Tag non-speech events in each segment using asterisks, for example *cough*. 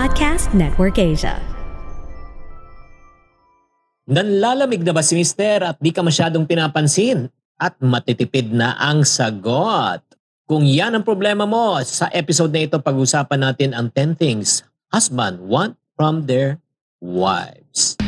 Podcast Network Asia. Nanlalamig na ba si Mister at di ka masyadong pinapansin? At matitipid na ang sagot. Kung yan ang problema mo, sa episode na ito pag-usapan natin ang 10 things husband want from their wives.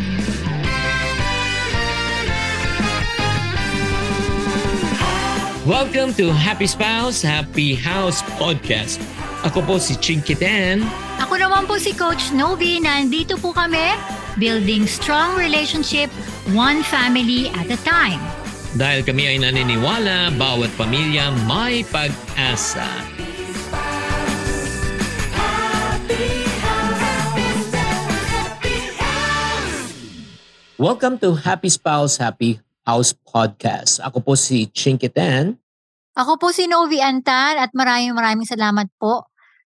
Welcome to Happy Spouse, Happy House Podcast. Ako po si Chinky Dan. Ako naman po si Coach Novi. Nandito po kami, building strong relationship, one family at a time. Dahil kami ay naniniwala, bawat pamilya may pag-asa. Welcome to Happy Spouse, Happy House Podcast. Ako po si Chinkitan. Ako po si Novi Antan at maraming maraming salamat po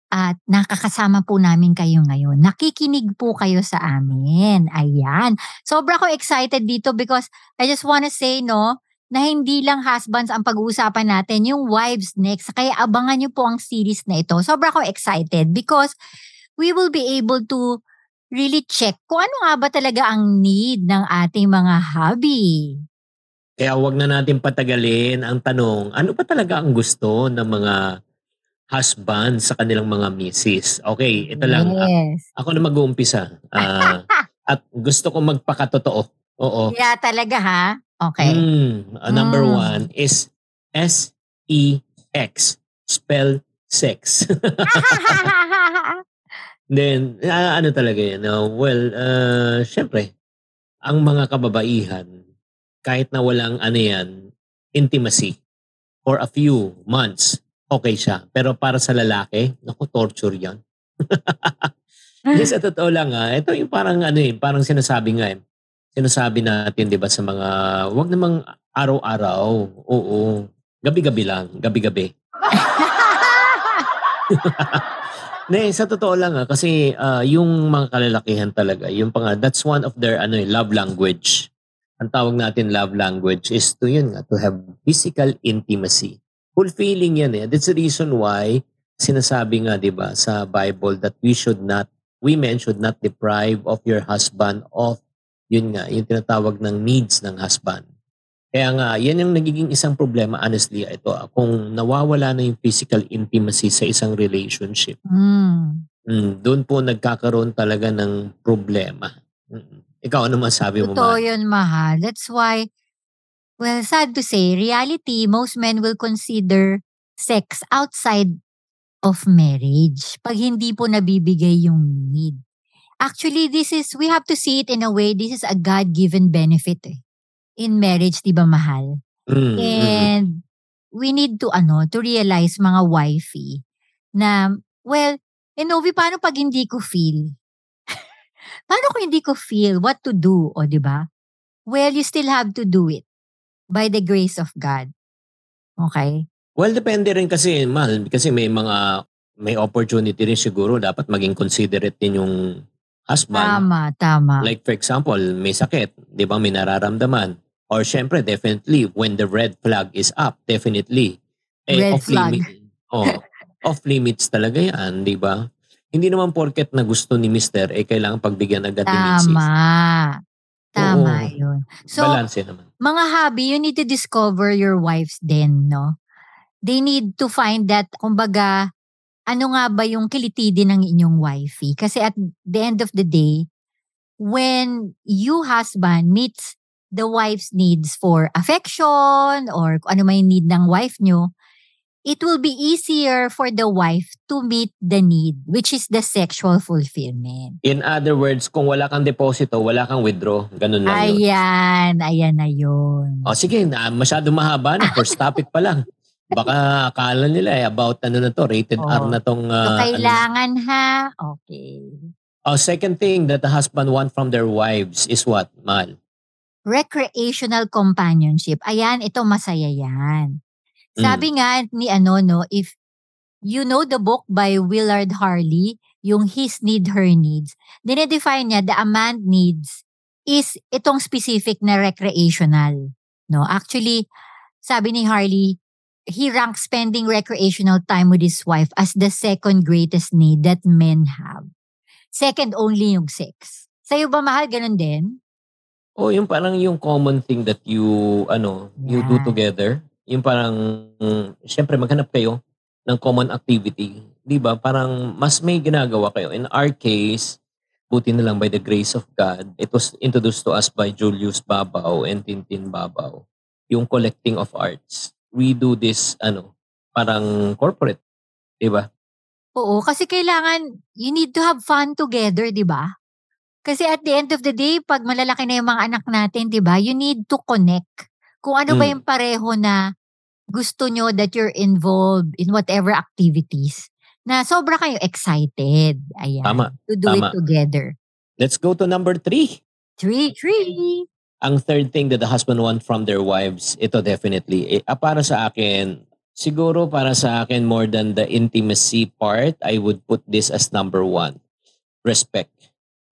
at nakakasama po namin kayo ngayon. Nakikinig po kayo sa amin. Ayan. Sobra ko excited dito because I just wanna say, no, na hindi lang husbands ang pag-uusapan natin, yung wives next. Kaya abangan nyo po ang series na ito. Sobra ko excited because we will be able to really check kung ano nga ba talaga ang need ng ating mga hubby. Kaya wag na natin patagalin ang tanong, ano pa talaga ang gusto ng mga husband sa kanilang mga misis? Okay, ito lang. A- Yes. ako na mag-uumpisa. Ah, *laughs* at gusto ko magpakatotoo. Oo. Kaya talaga ha? Okay. Mm, uh, number Mm. one is S-E-X. Spell sex. *laughs* *laughs* Then, ah, ano talaga yan? no? well, uh, syempre, ang mga kababaihan, kahit na walang ano yan, intimacy, for a few months, okay siya. Pero para sa lalaki, naku, torture yan. *laughs* Hindi, sa totoo lang ha, ito yung parang ano eh, parang sinasabi nga eh, sinasabi natin 'di ba sa mga wag namang araw-araw. Oo. Gabi-gabi lang, gabi-gabi. *laughs* *laughs* Ne, sa totoo lang ah, kasi ah, yung mga kalalakihan talaga, yung pang that's one of their ano eh, love language. Ang tawag natin love language is to yun nga, to have physical intimacy. Fulfilling yan eh. That's the reason why sinasabi nga 'di ba sa Bible that we should not women should not deprive of your husband of yun nga, yung tinatawag ng needs ng husband. Kaya nga, yan yung nagiging isang problema, honestly, ito, kung nawawala na yung physical intimacy sa isang relationship, mm. mm, doon po nagkakaroon talaga ng problema. Mm. Ikaw, ano masabi mo, Totoo Ma? yun, mahal. That's why, well, sad to say, reality, most men will consider sex outside of marriage pag hindi po nabibigay yung need. Actually, this is, we have to see it in a way, this is a God-given benefit eh. in marriage, di ba mahal? Mm, mm, And we need to ano, to realize mga wifey na well, eh Novi, paano pag hindi ko feel? *laughs* paano kung hindi ko feel what to do, o di ba? Well, you still have to do it by the grace of God. Okay? Well, depende rin kasi, Mal, kasi may mga, may opportunity rin siguro, dapat maging considerate din yung husband. Tama, tama. Like for example, may sakit, 'di ba? May nararamdaman. Or syempre, definitely when the red flag is up, definitely. Red off flag. Limit, oh, *laughs* off limits talaga 'yan, 'di ba? Hindi naman porket na gusto ni Mister eh kailangan pagbigyan agad ni Mrs. Tama. Tama Oo. yun. So, Balance naman. mga hobby, you need to discover your wives din, no? They need to find that, kumbaga, ano nga ba yung kilitidin ng inyong wifey? Kasi at the end of the day, when you husband meets the wife's needs for affection or kung ano may need ng wife nyo, it will be easier for the wife to meet the need, which is the sexual fulfillment. In other words, kung wala kang deposito, wala kang withdraw. Ganun lang yun. Ayan, ayan na yun. O sige, na, masyado mahaba na. First topic pa lang. Baka akala nila eh, about ano na to, rated Oo. R na tong... So, ah, ano. kailangan ha? Okay. Oh, second thing that the husband want from their wives is what, Mal? Recreational companionship. Ayan, ito masaya yan. Mm. Sabi nga ni ano, no, if you know the book by Willard Harley, yung His Need, Her Needs, dinedefine niya the a man needs is itong specific na recreational. No, actually, sabi ni Harley, he ranks spending recreational time with his wife as the second greatest need that men have. second only yung sex. Sa'yo ba mahal ganun din? Oh, yung parang yung common thing that you ano, you do together. Yung parang mm, syempre maghanap kayo ng common activity, 'di ba? Parang mas may ginagawa kayo. In our case, buti na lang by the grace of God, it was introduced to us by Julius Babao and Tintin Babao. Yung collecting of arts. We do this ano, parang corporate, 'di ba? Oo, kasi kailangan, you need to have fun together, di ba? Kasi at the end of the day, pag malalaki na yung mga anak natin, di ba, you need to connect. Kung ano ba Mm. yung pareho na gusto nyo that you're involved in whatever activities na sobra kayo excited. Ayan. Tama, To do it tama. together. Let's go to number three. Three, three. ang third thing that the husband want from their wives, ito definitely. Eh, ah, para sa akin, siguro para sa akin more than the intimacy part, I would put this as number one. Respect.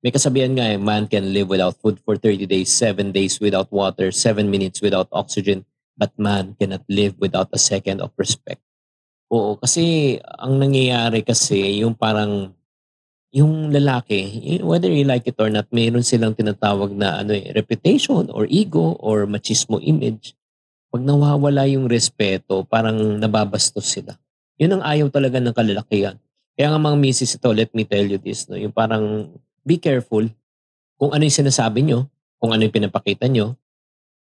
May kasabihan nga eh, man can live without food for 30 days, 7 days without water, 7 minutes without oxygen, but man cannot live without a second of respect. Oo, kasi ang nangyayari kasi yung parang yung lalaki, eh, whether you like it or not, mayroon silang tinatawag na ano eh, reputation or ego or machismo image. Pag nawawala yung respeto, parang nababastos sila. Yun ang ayaw talaga ng kalalakihan. Kaya nga mga misis ito, let me tell you this, no? yung parang be careful kung ano yung sinasabi nyo, kung ano yung pinapakita nyo,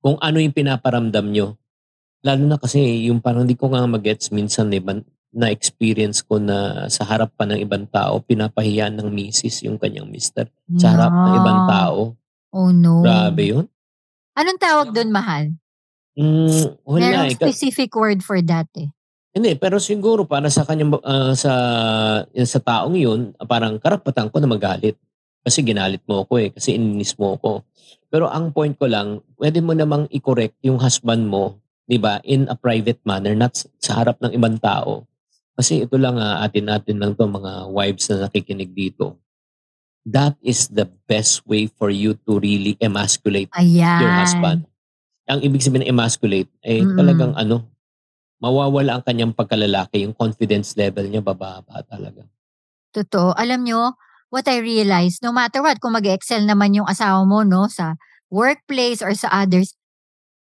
kung ano yung pinaparamdam nyo. Lalo na kasi yung parang di ko nga magets minsan eh, ban- na-experience ko na sa harap pa ng ibang tao, pinapahiya ng misis yung kanyang mister. Sa harap ng ibang Yeah. tao. Oh no. Grabe yun. Anong tawag doon, mahal? Mm, wala Merong eh. Specific word for that eh. Hindi, pero siguro para sa kanyang ah, sa yun sa taong yun, ah, parang karapatan ko na magalit. Kasi ginalit mo ako eh, kasi ininis mo ako. Pero ang point ko lang, pwede mo namang i-correct yung husband mo, 'di ba, in a private manner, not sa harap ng ibang tao. Kasi ito lang ah, atin-atin lang to mga wives na nakikinig dito. That is the best way for you to really emasculate Ayan. your husband. Ang ibig sabihin ng emasculate, eh talagang ano, mawawala ang kanyang pagkalalaki, yung confidence level niya bababa talaga. Totoo. Alam nyo, what I realized, no matter what, kung mag-excel naman yung asawa mo, no, sa workplace or sa others,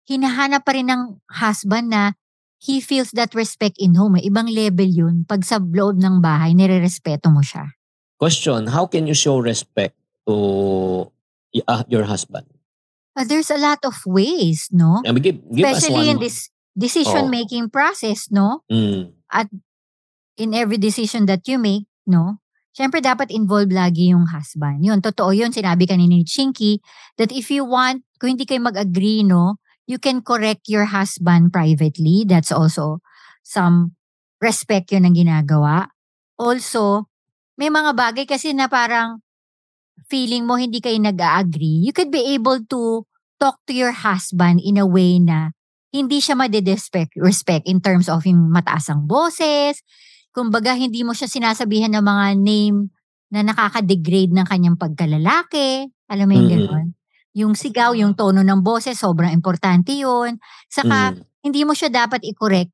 hinahanap pa rin ng husband na he feels that respect in home. Eh. Ibang level yun. Pag sa loob ng bahay, nire-respeto mo siya. Question, how can you show respect to ah, your husband? Uh, there's a lot of ways, no? I mean, give, give Especially in this decision-making process, no? Mm, in every decision that you make, no? Siyempre, dapat involved lagi yung husband. Yun, totoo yun. Sinabi kanina ni Chinky that if you want, kung hindi kayo mag-agree, no, you can correct your husband privately. That's also some respect yun ang ginagawa. Also, may mga bagay kasi na parang feeling mo hindi kayo nag-agree. You could be able to talk to your husband in a way na hindi siya madidespect respect in terms of yung mataas ang boses, kumbaga hindi mo siya sinasabihan ng mga name na nakaka-degrade ng kanyang pagkalalaki. Alam mo yung Mm-mm. gano'n? Yung sigaw, yung tono ng boses, sobrang importante yun. Saka, mm. hindi mo siya dapat i-correct.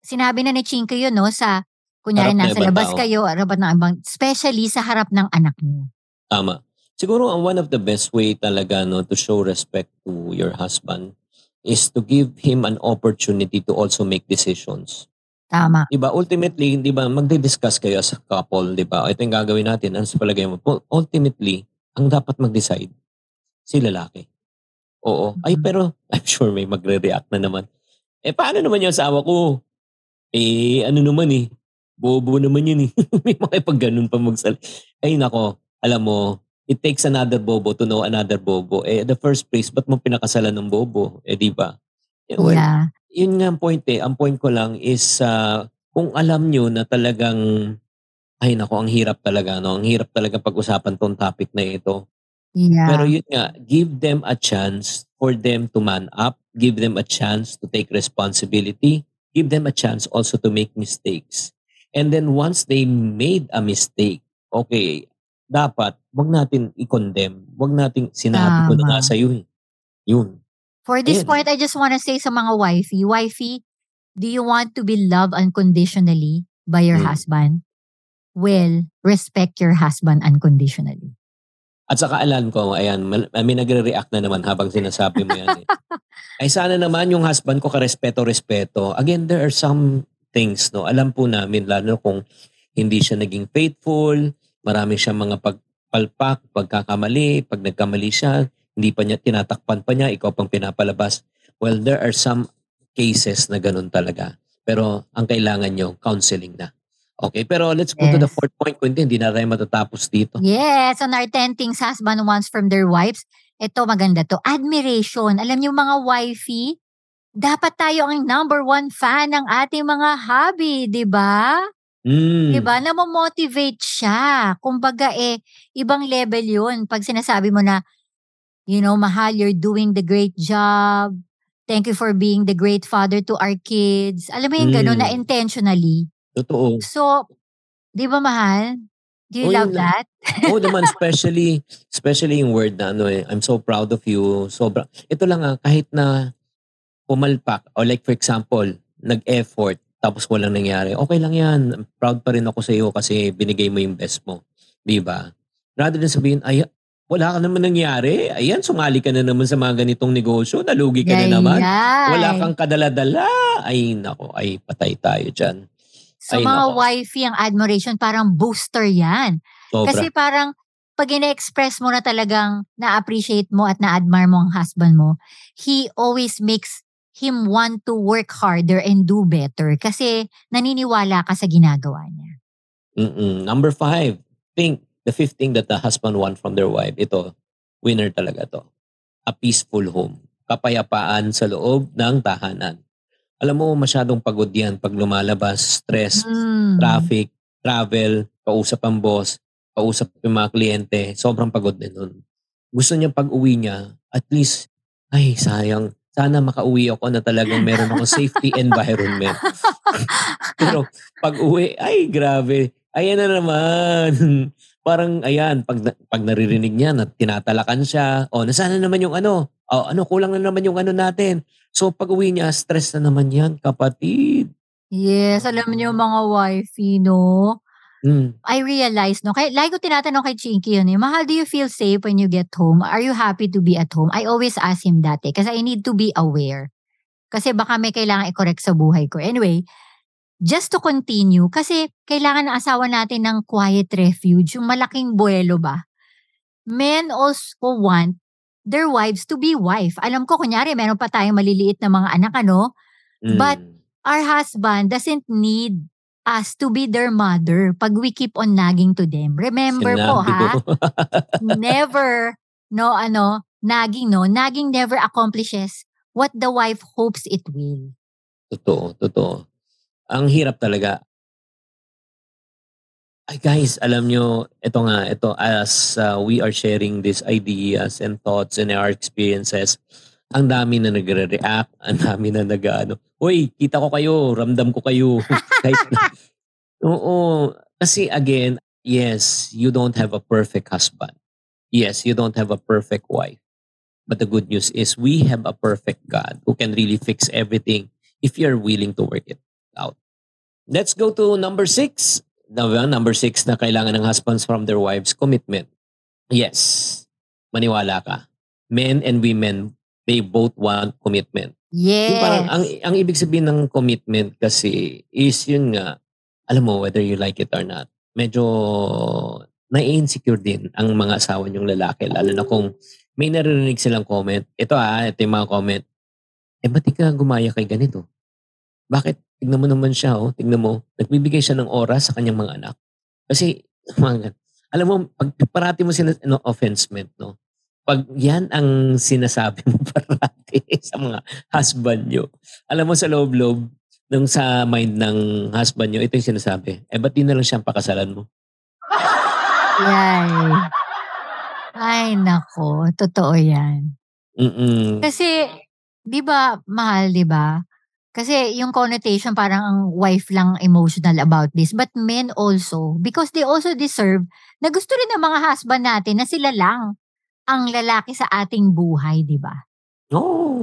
Sinabi na ni Chinky yun, no, sa, kunyari, Harap nasa ibang labas tao. kayo, harap ng ibang, especially sa harap ng anak niyo. Tama. Siguro ang one of the best way talaga no to show respect to your husband is to give him an opportunity to also make decisions. Tama. Diba, ultimately, di ba, magdi-discuss kayo as a couple, di ba? Ito yung gagawin natin. Ano sa palagay mo? Ul- Ultimately, ang dapat mag-decide, si lalaki. Oo. Ay, Mhm. pero *laughs* I'm sure may magre-react na naman. Eh, paano naman yung asawa ko? Eh, ano naman eh. Bobo naman yun eh. *laughs* may mga pag ganun pa magsal. Ay, nako. Alam mo, it takes another bobo to know another bobo. Eh, the first place, ba't mo pinakasalan ng bobo? Eh, di ba? Well, yeah. yun nga ang point eh. Ang point ko lang is uh, kung alam nyo na talagang ay nako, ang hirap talaga, no? Ang hirap talaga pag-usapan tong topic na ito. Yeah. Pero yun nga, give them a chance for them to man up, give them a chance to take responsibility, give them a chance also to make mistakes. And then once they made a mistake, okay, dapat wag natin i-condemn. Wag natin sinabi ko na nga Tama. sa iyo. Yun. For this Ayun. point, I just want to say sa mga wifey, wifey, do you want to be loved unconditionally by your Mm. husband? will respect your husband unconditionally. At saka alam ko, ayan, may nagre-react na naman habang sinasabi mo yan. Eh. *laughs* Ay sana naman yung husband ko karespeto-respeto. Again, there are some things, no? Alam po namin, lalo kung hindi siya naging faithful, marami siyang mga pagpalpak, pagkakamali, pag nagkamali siya, hindi pa niya, tinatakpan pa niya, ikaw pang pinapalabas. Well, there are some cases na ganun talaga. Pero ang kailangan nyo, counseling na. Okay, pero let's go yes. to the fourth point, Quentin. Hindi na tayo matatapos dito. Yes, on our 10 things husband wants from their wives. Ito, maganda to. Admiration. Alam niyo mga wifey, dapat tayo ang number one fan ng ating mga hobby, di ba? Mm. Di ba? Namo-motivate siya. Kumbaga eh, ibang level yun. Pag sinasabi mo na, you know, mahal, you're doing the great job. Thank you for being the great father to our kids. Alam mo yung mm. gano'n na intentionally Totoo. So, di ba mahal? Do you oh, love that? Oo oh, naman, *laughs* especially, especially yung word na ano eh, I'm so proud of you. Sobra. Ito lang ah, kahit na pumalpak, or like for example, nag-effort, tapos walang nangyari, okay lang yan. Proud pa rin ako sa iyo kasi binigay mo yung best mo. Di ba? Rather than sabihin, ay, wala ka naman nangyari. Ayan, sumali ka na naman sa mga ganitong negosyo. Nalugi ka na naman. Wala kang kadala-dala. Ay, nako, ay patay tayo dyan. So Ay, mga nako. wifey, ang admiration parang booster yan. Sobra. Kasi parang pag ina-express mo na talagang na-appreciate mo at na-admire mo ang husband mo, he always makes him want to work harder and do better kasi naniniwala ka sa ginagawa niya. Mm-mm. Number five, think the fifth thing that the husband want from their wife, ito, winner talaga to. A peaceful home. Kapayapaan sa loob ng tahanan alam mo, masyadong pagod yan pag lumalabas, stress, mm. traffic, travel, kausap ang boss, kausap yung mga kliyente, sobrang pagod din nun. Gusto niya pag uwi niya, at least, ay sayang, sana makauwi ako na talagang meron akong *laughs* safety environment. *laughs* Pero pag uwi, ay grabe, ayan na naman. *laughs* Parang ayan, pag, pag naririnig niya na tinatalakan siya, o oh, nasana naman yung ano, oh, ano, kulang na naman yung ano natin. So pag uwi niya, stress na naman yan, kapatid. Yes, alam niyo mga wifey, no? Mm. I realized, no? Kaya, like ko tinatanong kay Chinky yun eh, Mahal, do you feel safe when you get home? Are you happy to be at home? I always ask him that eh, kasi I need to be aware. Kasi baka may kailangan i-correct sa buhay ko. Anyway, just to continue, kasi kailangan ng asawa natin ng quiet refuge, yung malaking buwelo ba? Men also want their wives to be wife. Alam ko, kunyari, meron pa tayong maliliit na mga anak, ano? Mm. But our husband doesn't need us to be their mother pag we keep on nagging to them. Remember Sinabi po, ha? *laughs* never, no, ano, nagging, no? Nagging never accomplishes what the wife hopes it will. Totoo, totoo. Ang hirap talaga. Ay guys, alam nyo, ito nga, ito as uh, we are sharing these ideas and thoughts and our experiences, ang dami na nagre-react, ang dami na nag ano, Uy, kita ko kayo, ramdam ko kayo. *laughs* Kahit oo, kasi again, yes, you don't have a perfect husband. Yes, you don't have a perfect wife. But the good news is we have a perfect God who can really fix everything if you're willing to work it out. Let's go to number six. Number six na kailangan ng husbands from their wives, commitment. Yes, maniwala ka. Men and women, they both want commitment. Yes. Yung parang, ang, ang ibig sabihin ng commitment kasi is yun nga, alam mo, whether you like it or not, medyo na-insecure din ang mga asawa niyong lalaki. Lalo na kung may naririnig silang comment. Ito ah, ito yung mga comment. Eh, ba't ka gumaya kay ganito? Bakit Tignan mo naman siya, oh. Tignan mo. Nagbibigay siya ng oras sa kanyang mga anak. Kasi, *laughs* mga, alam mo, pag parati mo sina, no, offensement, no? Pag yan ang sinasabi mo *laughs* parati sa mga husband nyo, alam mo sa loob-loob, nung sa mind ng husband nyo, ito yung sinasabi, eh, ba't di na lang siyang pakasalan mo? Yay. Ay, nako. Totoo yan. Mm-mm. Kasi, di ba, mahal, di ba? Kasi yung connotation parang ang wife lang emotional about this. But men also, because they also deserve na gusto rin ng mga husband natin na sila lang ang lalaki sa ating buhay, di ba? Oo. Oh.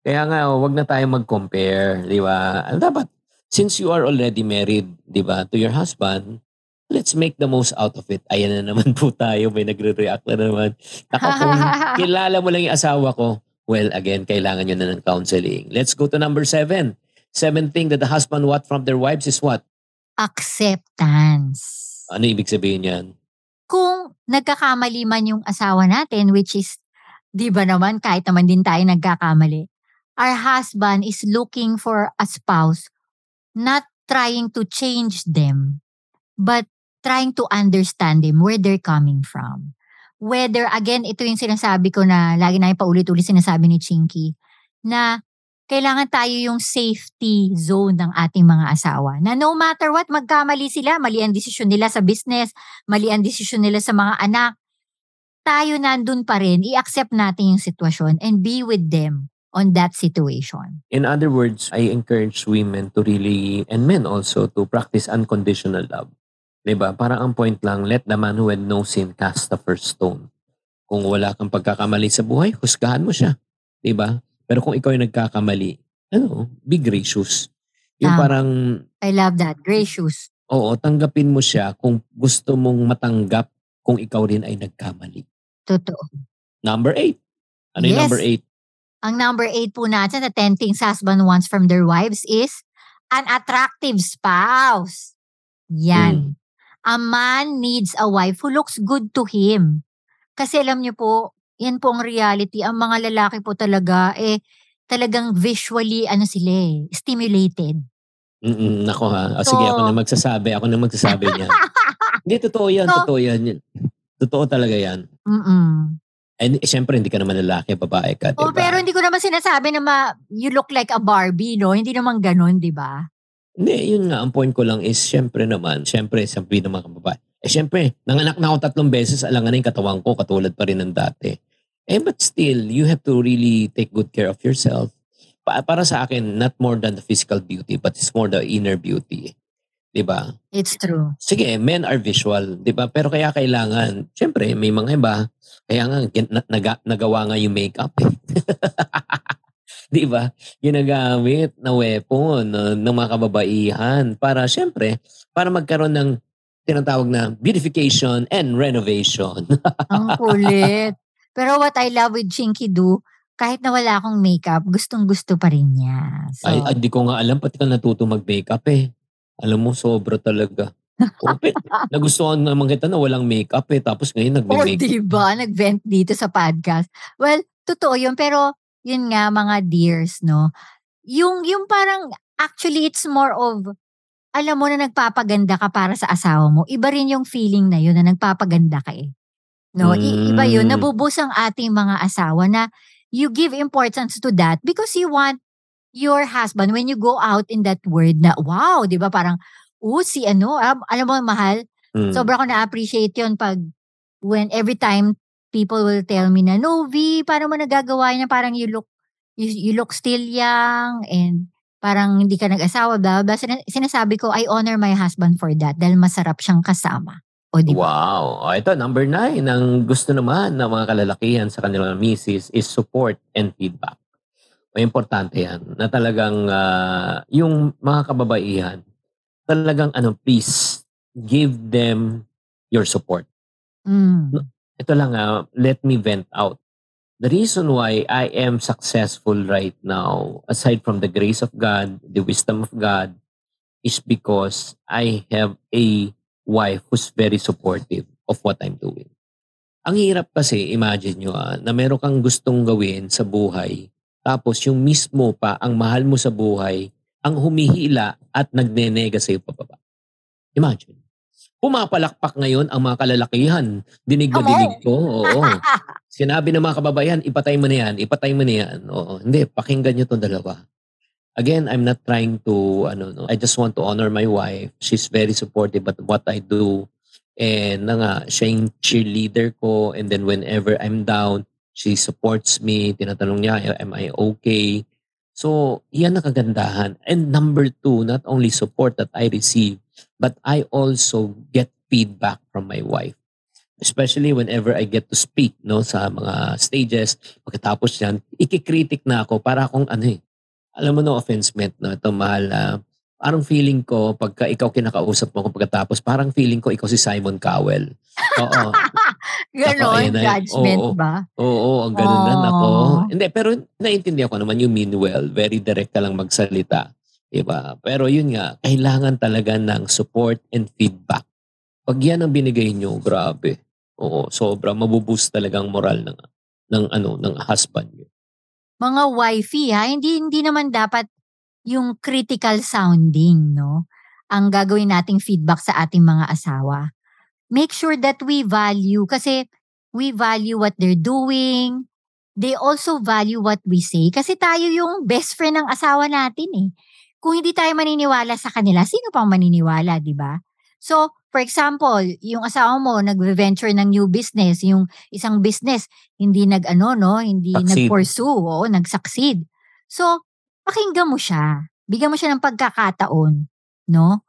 Kaya nga, wag na tayo mag-compare, di ba? Dapat, since you are already married, di ba, to your husband, let's make the most out of it. Ayan na naman po tayo. May nagre-react na naman. Ako kung *laughs* kilala mo lang yung asawa ko, well, again, kailangan nyo na ng counseling. Let's go to number seven. Seven thing that the husband want from their wives is what? Acceptance. Ano ibig sabihin yan? Kung nagkakamali man yung asawa natin, which is, di ba naman, kahit naman din tayo nagkakamali, our husband is looking for a spouse, not trying to change them, but trying to understand them, where they're coming from. Whether, again, ito yung sinasabi ko na lagi na paulit-ulit sinasabi ni Chinky, na kailangan tayo yung safety zone ng ating mga asawa. Na no matter what, magkamali sila, mali ang desisyon nila sa business, mali ang desisyon nila sa mga anak, tayo nandun pa rin, i-accept natin yung sitwasyon and be with them on that situation. In other words, I encourage women to really, and men also, to practice unconditional love. Diba? Para ang point lang, let the man who had no sin cast the first stone. Kung wala kang pagkakamali sa buhay, husgahan mo siya. Diba? Pero kung ikaw ay nagkakamali, ano, be gracious. Yung Tama. parang, I love that. Gracious. oo, tanggapin mo siya kung gusto mong matanggap kung ikaw rin ay nagkamali. Totoo. Number eight. Ano yung Yes. number eight? Ang number eight po natin, the 10 things husband wants from their wives is an attractive spouse. Yan. A man needs a wife who looks good to him. Kasi alam niyo po, yan po ang reality. Ang mga lalaki po talaga, eh, talagang visually, ano sila eh, stimulated. Mm-mm, nako ha. O, sige, So- ako na magsasabi. Ako na magsasabi niyan. *laughs* Hindi, totoo yan. So- totoo yan. Totoo talaga yan. Mm-mm. And eh, syempre, hindi ka naman lalaki, babae ka, Oh, diba? pero hindi ko naman sinasabi na ma, you look like a Barbie, no? Hindi naman ganun, di ba? Hindi, yun nga, ang point ko lang is, syempre naman, syempre, sabi ng mga kababae, eh syempre, nanganak na ako tatlong beses, alangan na yung katawan ko, katulad pa rin ng dati. Eh, but still, you have to really take good care of yourself. Pa- para sa akin, not more than the physical beauty, but it's more the inner beauty. Diba? It's true. Sige, men are visual, 'di ba? Pero kaya kailangan, syempre may mga iba, kaya nga gin- na- naga- nagawa nga yung makeup. Eh. *laughs* *laughs* 'Di ba? Ginagamit na weapon no, ng mga kababaihan para syempre para magkaroon ng tinatawag na beautification and renovation. *laughs* Ang kulit. Pero what I love with Chinky Do, kahit na wala akong makeup, gustong gusto pa rin niya. So, Ay, hindi ko nga alam pati ka natuto mag-makeup eh. Alam mo, sobra talaga. Kupit. *laughs* Nagustuhan naman kita na walang makeup eh. Tapos ngayon oh, nagme-makeup. diba? Nag-vent dito sa podcast. Well, totoo yun. Pero, yun nga, mga dears, no? Yung, yung parang, actually, it's more of, alam mo na nagpapaganda ka para sa asawa mo. Iba rin yung feeling na yun na nagpapaganda ka eh. No, I- iba yun. Mm. Nabubus ang ating mga asawa na you give importance to that because you want your husband when you go out in that word na wow, 'di ba? Parang oh, si ano, alam, alam mo mahal, Mm. sobra ko na-appreciate 'yon pag when every time people will tell me na no V, paano mo nagagawa niya parang you look you, you look still young and parang hindi ka nag-asawa blah, blah. Sina- Sinasabi ko I honor my husband for that dahil masarap siyang kasama. O di ba? Wow. O, ito, number nine. Ang gusto naman ng mga kalalakihan sa kanilang misis is support and feedback. O, importante yan. Na talagang ah, yung mga kababaihan, talagang ano, please, give them your support. Mm. Ito lang, ah, let me vent out. The reason why I am successful right now, aside from the grace of God, the wisdom of God, is because I have a wife who's very supportive of what I'm doing. Ang hirap kasi, imagine nyo ah, na meron kang gustong gawin sa buhay, tapos yung mismo pa, ang mahal mo sa buhay, ang humihila at nagnenega sa'yo pababa. Imagine. Pumapalakpak ngayon ang mga kalalakihan. Dinig na on. dinig ko. Oo. *laughs* Sinabi ng mga kababayan, ipatay mo na yan, ipatay mo na yan. Oo. Hindi, pakinggan nyo itong dalawa. Again, I'm not trying to, ano, no, I just want to honor my wife. She's very supportive at what I do. And na nga, siya yung cheerleader ko. And then whenever I'm down, she supports me. Tinatanong niya, am I okay? So, yan ang kagandahan. And number two, not only support that I receive, but I also get feedback from my wife. Especially whenever I get to speak no sa mga stages, pagkatapos yan, ikikritik na ako para akong ano eh, alam mo no offense meant no, ito mahal, ah, parang feeling ko, pagka ikaw kinakausap mo pagkatapos, parang feeling ko ikaw si Simon Cowell. Oo. *laughs* Ganon, na- judgment oo. ba? Oo, ang ganun na ako. Oh. Hindi, pero naiintindihan ko naman you mean well. Very direct ka lang magsalita. Diba? Pero yun nga, kailangan talaga ng support and feedback. Pag yan ang binigay nyo, grabe. Oo, sobra. Mabuboost talaga ang moral ng, ng, ano, ng husband nyo. Mga wifey ha, hindi, hindi naman dapat yung critical sounding, no? Ang gagawin nating feedback sa ating mga asawa. Make sure that we value, kasi we value what they're doing. They also value what we say. Kasi tayo yung best friend ng asawa natin eh. Kung hindi tayo maniniwala sa kanila, sino pang maniniwala, di ba? So, for example, yung asawa mo nag-venture ng new business, yung isang business hindi nag-ano no, hindi Succeed. nag-pursue, oo, nag-succeed. So, pakinggan mo siya. Bigyan mo siya ng pagkakataon, no?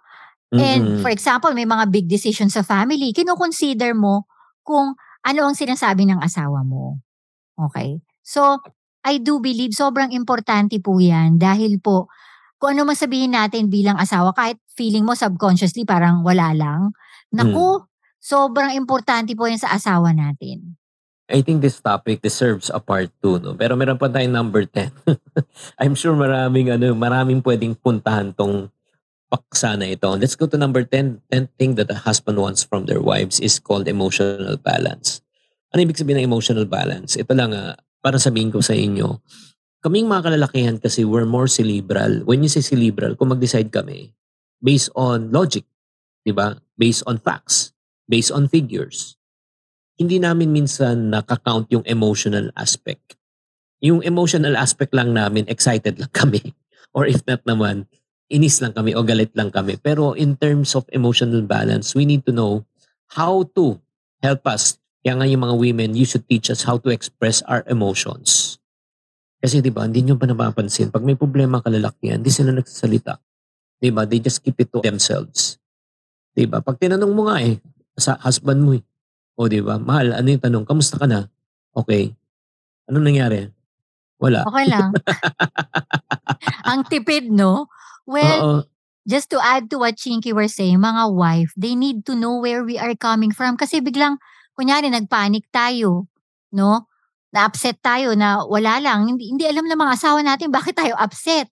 And Mm-mm. for example, may mga big decisions sa family, kino-consider mo kung ano ang sinasabi ng asawa mo. Okay? So, I do believe sobrang importante po yan dahil po kung ano man sabihin natin bilang asawa, kahit feeling mo subconsciously parang wala lang, naku, sobrang importante po yan sa asawa natin. I think this topic deserves a part 2, no? Pero meron pa tayong number 10. *laughs* I'm sure maraming ano, maraming pwedeng puntahan tong paksa na ito. Let's go to number 10. 10th thing that a husband wants from their wives is called emotional balance. Ano ibig sabihin ng emotional balance? Ito lang ah, para sabihin ko sa inyo. Kaming mga kalalakihan kasi we're more cerebral. When you say cerebral, kung mag-decide kami based on logic, di ba? Based on facts, based on figures hindi namin minsan nakakount yung emotional aspect. Yung emotional aspect lang namin, excited lang *laughs* kami. Or if not naman, inis lang kami o galit lang kami. Pero in terms of emotional balance, we need to know how to help us. Kaya nga yung mga women, you should teach us how to express our emotions. Kasi di ba, hindi nyo pa napapansin, pag may problema kalalakihan, hindi sila nagsasalita. Di ba? They just keep it to themselves. Di ba? Pag tinanong mo nga eh, sa husband mo eh, o di ba? Mahal, ano yung tanong? Kamusta ka na? Okay. Ano nangyari? Wala. Okay lang. *laughs* ang tipid, no? Well, Oo. just to add to what Chinky were saying, mga wife, they need to know where we are coming from. Kasi biglang, kunyari, nagpanic tayo, no? Na-upset tayo na wala lang. Hindi, hindi alam ng mga asawa natin *laughs* bakit tayo upset.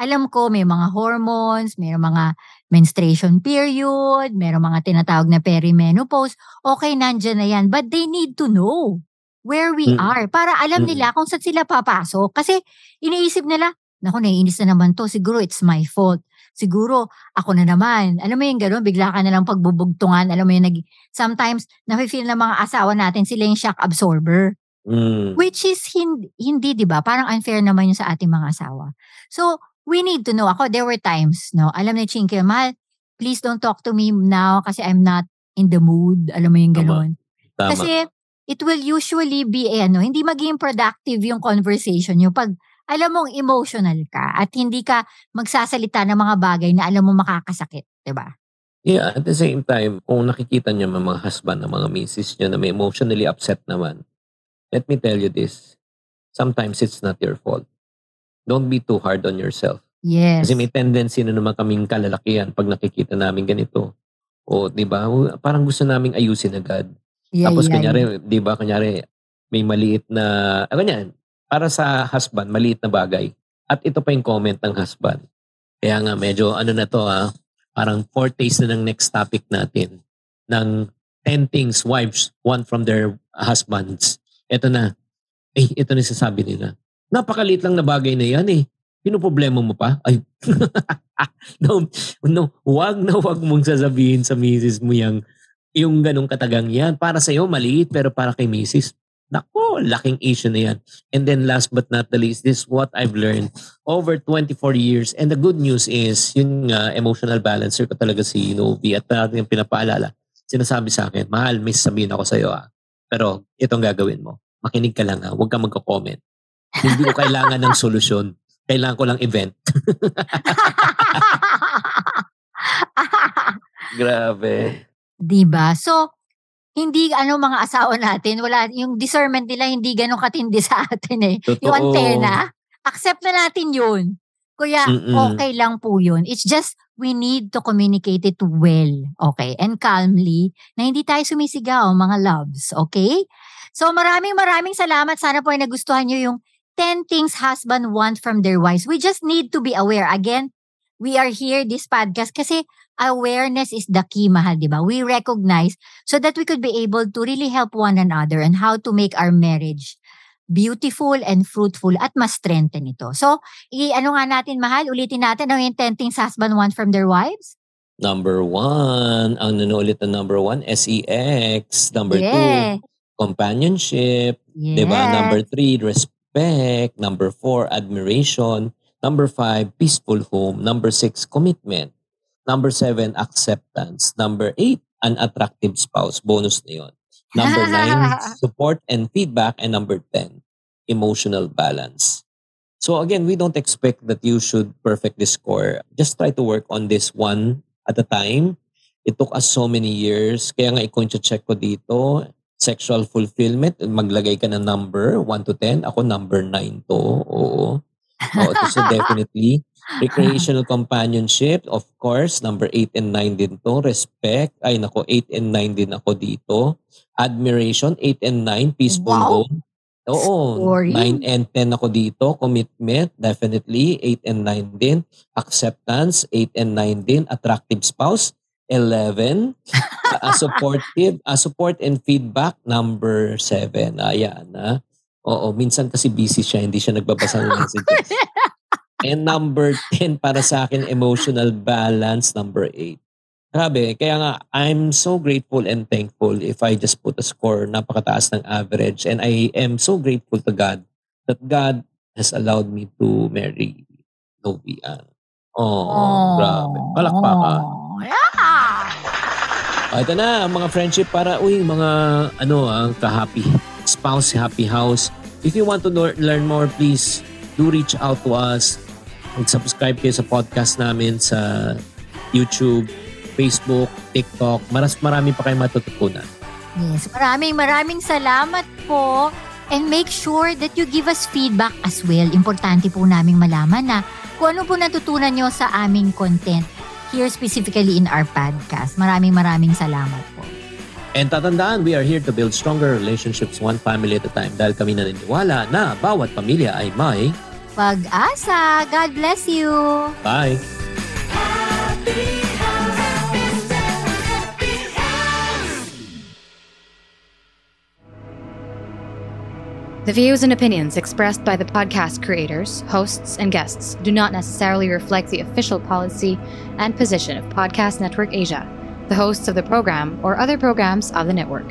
Alam ko, may mga hormones, may mga menstruation period, may mga tinatawag na perimenopause. Okay, nandyan na yan. But they need to know where we Mm. are para alam Mm. nila kung saan sila papasok. Kasi iniisip nila, naku, naiinis na naman to. Siguro it's my fault. Siguro ako na naman. Alam mo yung gano'n, bigla ka na lang pagbubugtungan. Alam mo yung nag... Sometimes, nafe-feel ng mga asawa natin, sila yung shock absorber. Mm. Which is hindi, hindi 'di ba? Parang unfair naman yun sa ating mga asawa. So, we need to know. Ako, there were times, no? Alam ni Chinky, mahal, please don't talk to me now kasi I'm not in the mood. Alam mo yung gano'n. Kasi, it will usually be, eh, ano, hindi maging productive yung conversation nyo pag alam mong emotional ka at hindi ka magsasalita ng mga bagay na alam mo makakasakit, 'di ba? Yeah, at the same time, kung nakikita niyo ng mga husband, ng mga misis niyo na may emotionally upset naman, let me tell you this, sometimes it's not your fault. Don't be too hard on yourself. Yes. Kasi may tendency na naman kaming kalalakihan pag nakikita namin ganito. O, di ba? Parang gusto naming ayusin agad. Yeah, Tapos yeah, kanyari, di ba, kanyari, may maliit na, ah, ganyan, para sa husband, maliit na bagay. At ito pa yung comment ng husband. Kaya nga, medyo ano na to ha, parang foretaste na ng next topic natin. Ng 10 things wives want from their husbands. Ito na. Eh, ito na sasabi nila. Napakaliit lang na bagay na yan eh. Sino problema mo pa? Ay, *laughs* no, no, wag na wag mong sasabihin sa misis mo yung, yung ganong katagang yan. Para sa'yo, maliit, pero para kay misis, nako, laking issue na yan. And then last but not the least, this is what I've learned over 24 years. And the good news is, yun nga, emotional balancer ko talaga si Novi at uh, yung pinapaalala. Sinasabi sa akin, mahal, may sabihin ako sa'yo ah. Pero itong gagawin mo. Makinig ka lang ah. Huwag ka magko-comment. Hindi ko kailangan ng solusyon. Kailangan ko lang event. *laughs* Grabe. 'Di ba? So, hindi ano mga asawa natin, wala yung discernment nila hindi ganun katindi *laughs* sa atin eh. Yung Totoo. antena, accept na natin 'yun. Kuya, Mm-mm. okay lang po yun. It's just, we need to communicate it well, okay? And calmly, na hindi tayo sumisigaw, mga loves, okay? So maraming maraming salamat. Sana po ay nagustuhan nyo yung 10 things husband want from their wives. We just need to be aware. Again, we are here, this podcast, kasi awareness is the key, mahal, di ba? We recognize so that we could be able to really help one another and how to make our marriage beautiful and fruitful at mas strengthen ito. So, i-ano nga natin, mahal, ulitin natin ano yung 10 things husband want from their wives? Number one, ang nanulit na number one, SEX. Number two, yeah. companionship. Yes. Diba? Number three, respect. Number four, admiration. Number five, peaceful home. Number six, commitment. Number seven, acceptance. Number eight, an attractive spouse. Bonus na yun. Number nine, *laughs* support and feedback. And number 10, emotional balance. So again, we don't expect that you should perfectly score. Just try to work on this one at a time. It took us so many years. Kaya nga i-check ko dito, sexual fulfillment, maglagay ka ng number, 1 to 10. Ako number 9 to. Oo. *laughs* Oo, so definitely. Recreational companionship, of course, number 8 and 9 din to. Respect, ay nako, 8 and 9 din ako dito. Admiration, 8 and 9. Peaceful Wow. home. Oo, Scoring. 9 and 10 ako dito. Commitment, definitely. 8 and 9 din. Acceptance, 8 and 9 din. Attractive spouse, 11. *laughs* a supportive, a support and feedback, number 7. Ayan, ha? Oo, minsan kasi busy siya, hindi siya nagbabasa ng messages. *laughs* And number 10 para sa akin, emotional balance, number 8. Grabe, kaya nga, I'm so grateful and thankful if I just put a score napakataas ng average. And I am so grateful to God that God has allowed me to marry Novian. Oh, grabe. Palakpakan. Oh, yeah. Ah, ito na, ang mga friendship para, uy, mga, ano, ang ka-happy spouse, happy house. If you want to lear- learn more, please do reach out to us. Mag-subscribe kayo sa podcast namin sa YouTube, Facebook, TikTok. Maras marami pa kayong matututunan. Yes, maraming maraming salamat po. And make sure that you give us feedback as well. Importante po naming malaman na kung ano po natutunan nyo sa aming content here specifically in our podcast. Maraming maraming salamat po. And tatandaan, we are here to build stronger relationships one family at a time dahil kami naniniwala na bawat pamilya ay may Pag-asa! God bless you! bye! The views and opinions expressed by the podcast creators, hosts, and guests do not necessarily reflect the official policy and position of Podcast Network Asia, the hosts of the program, or other programs of the network.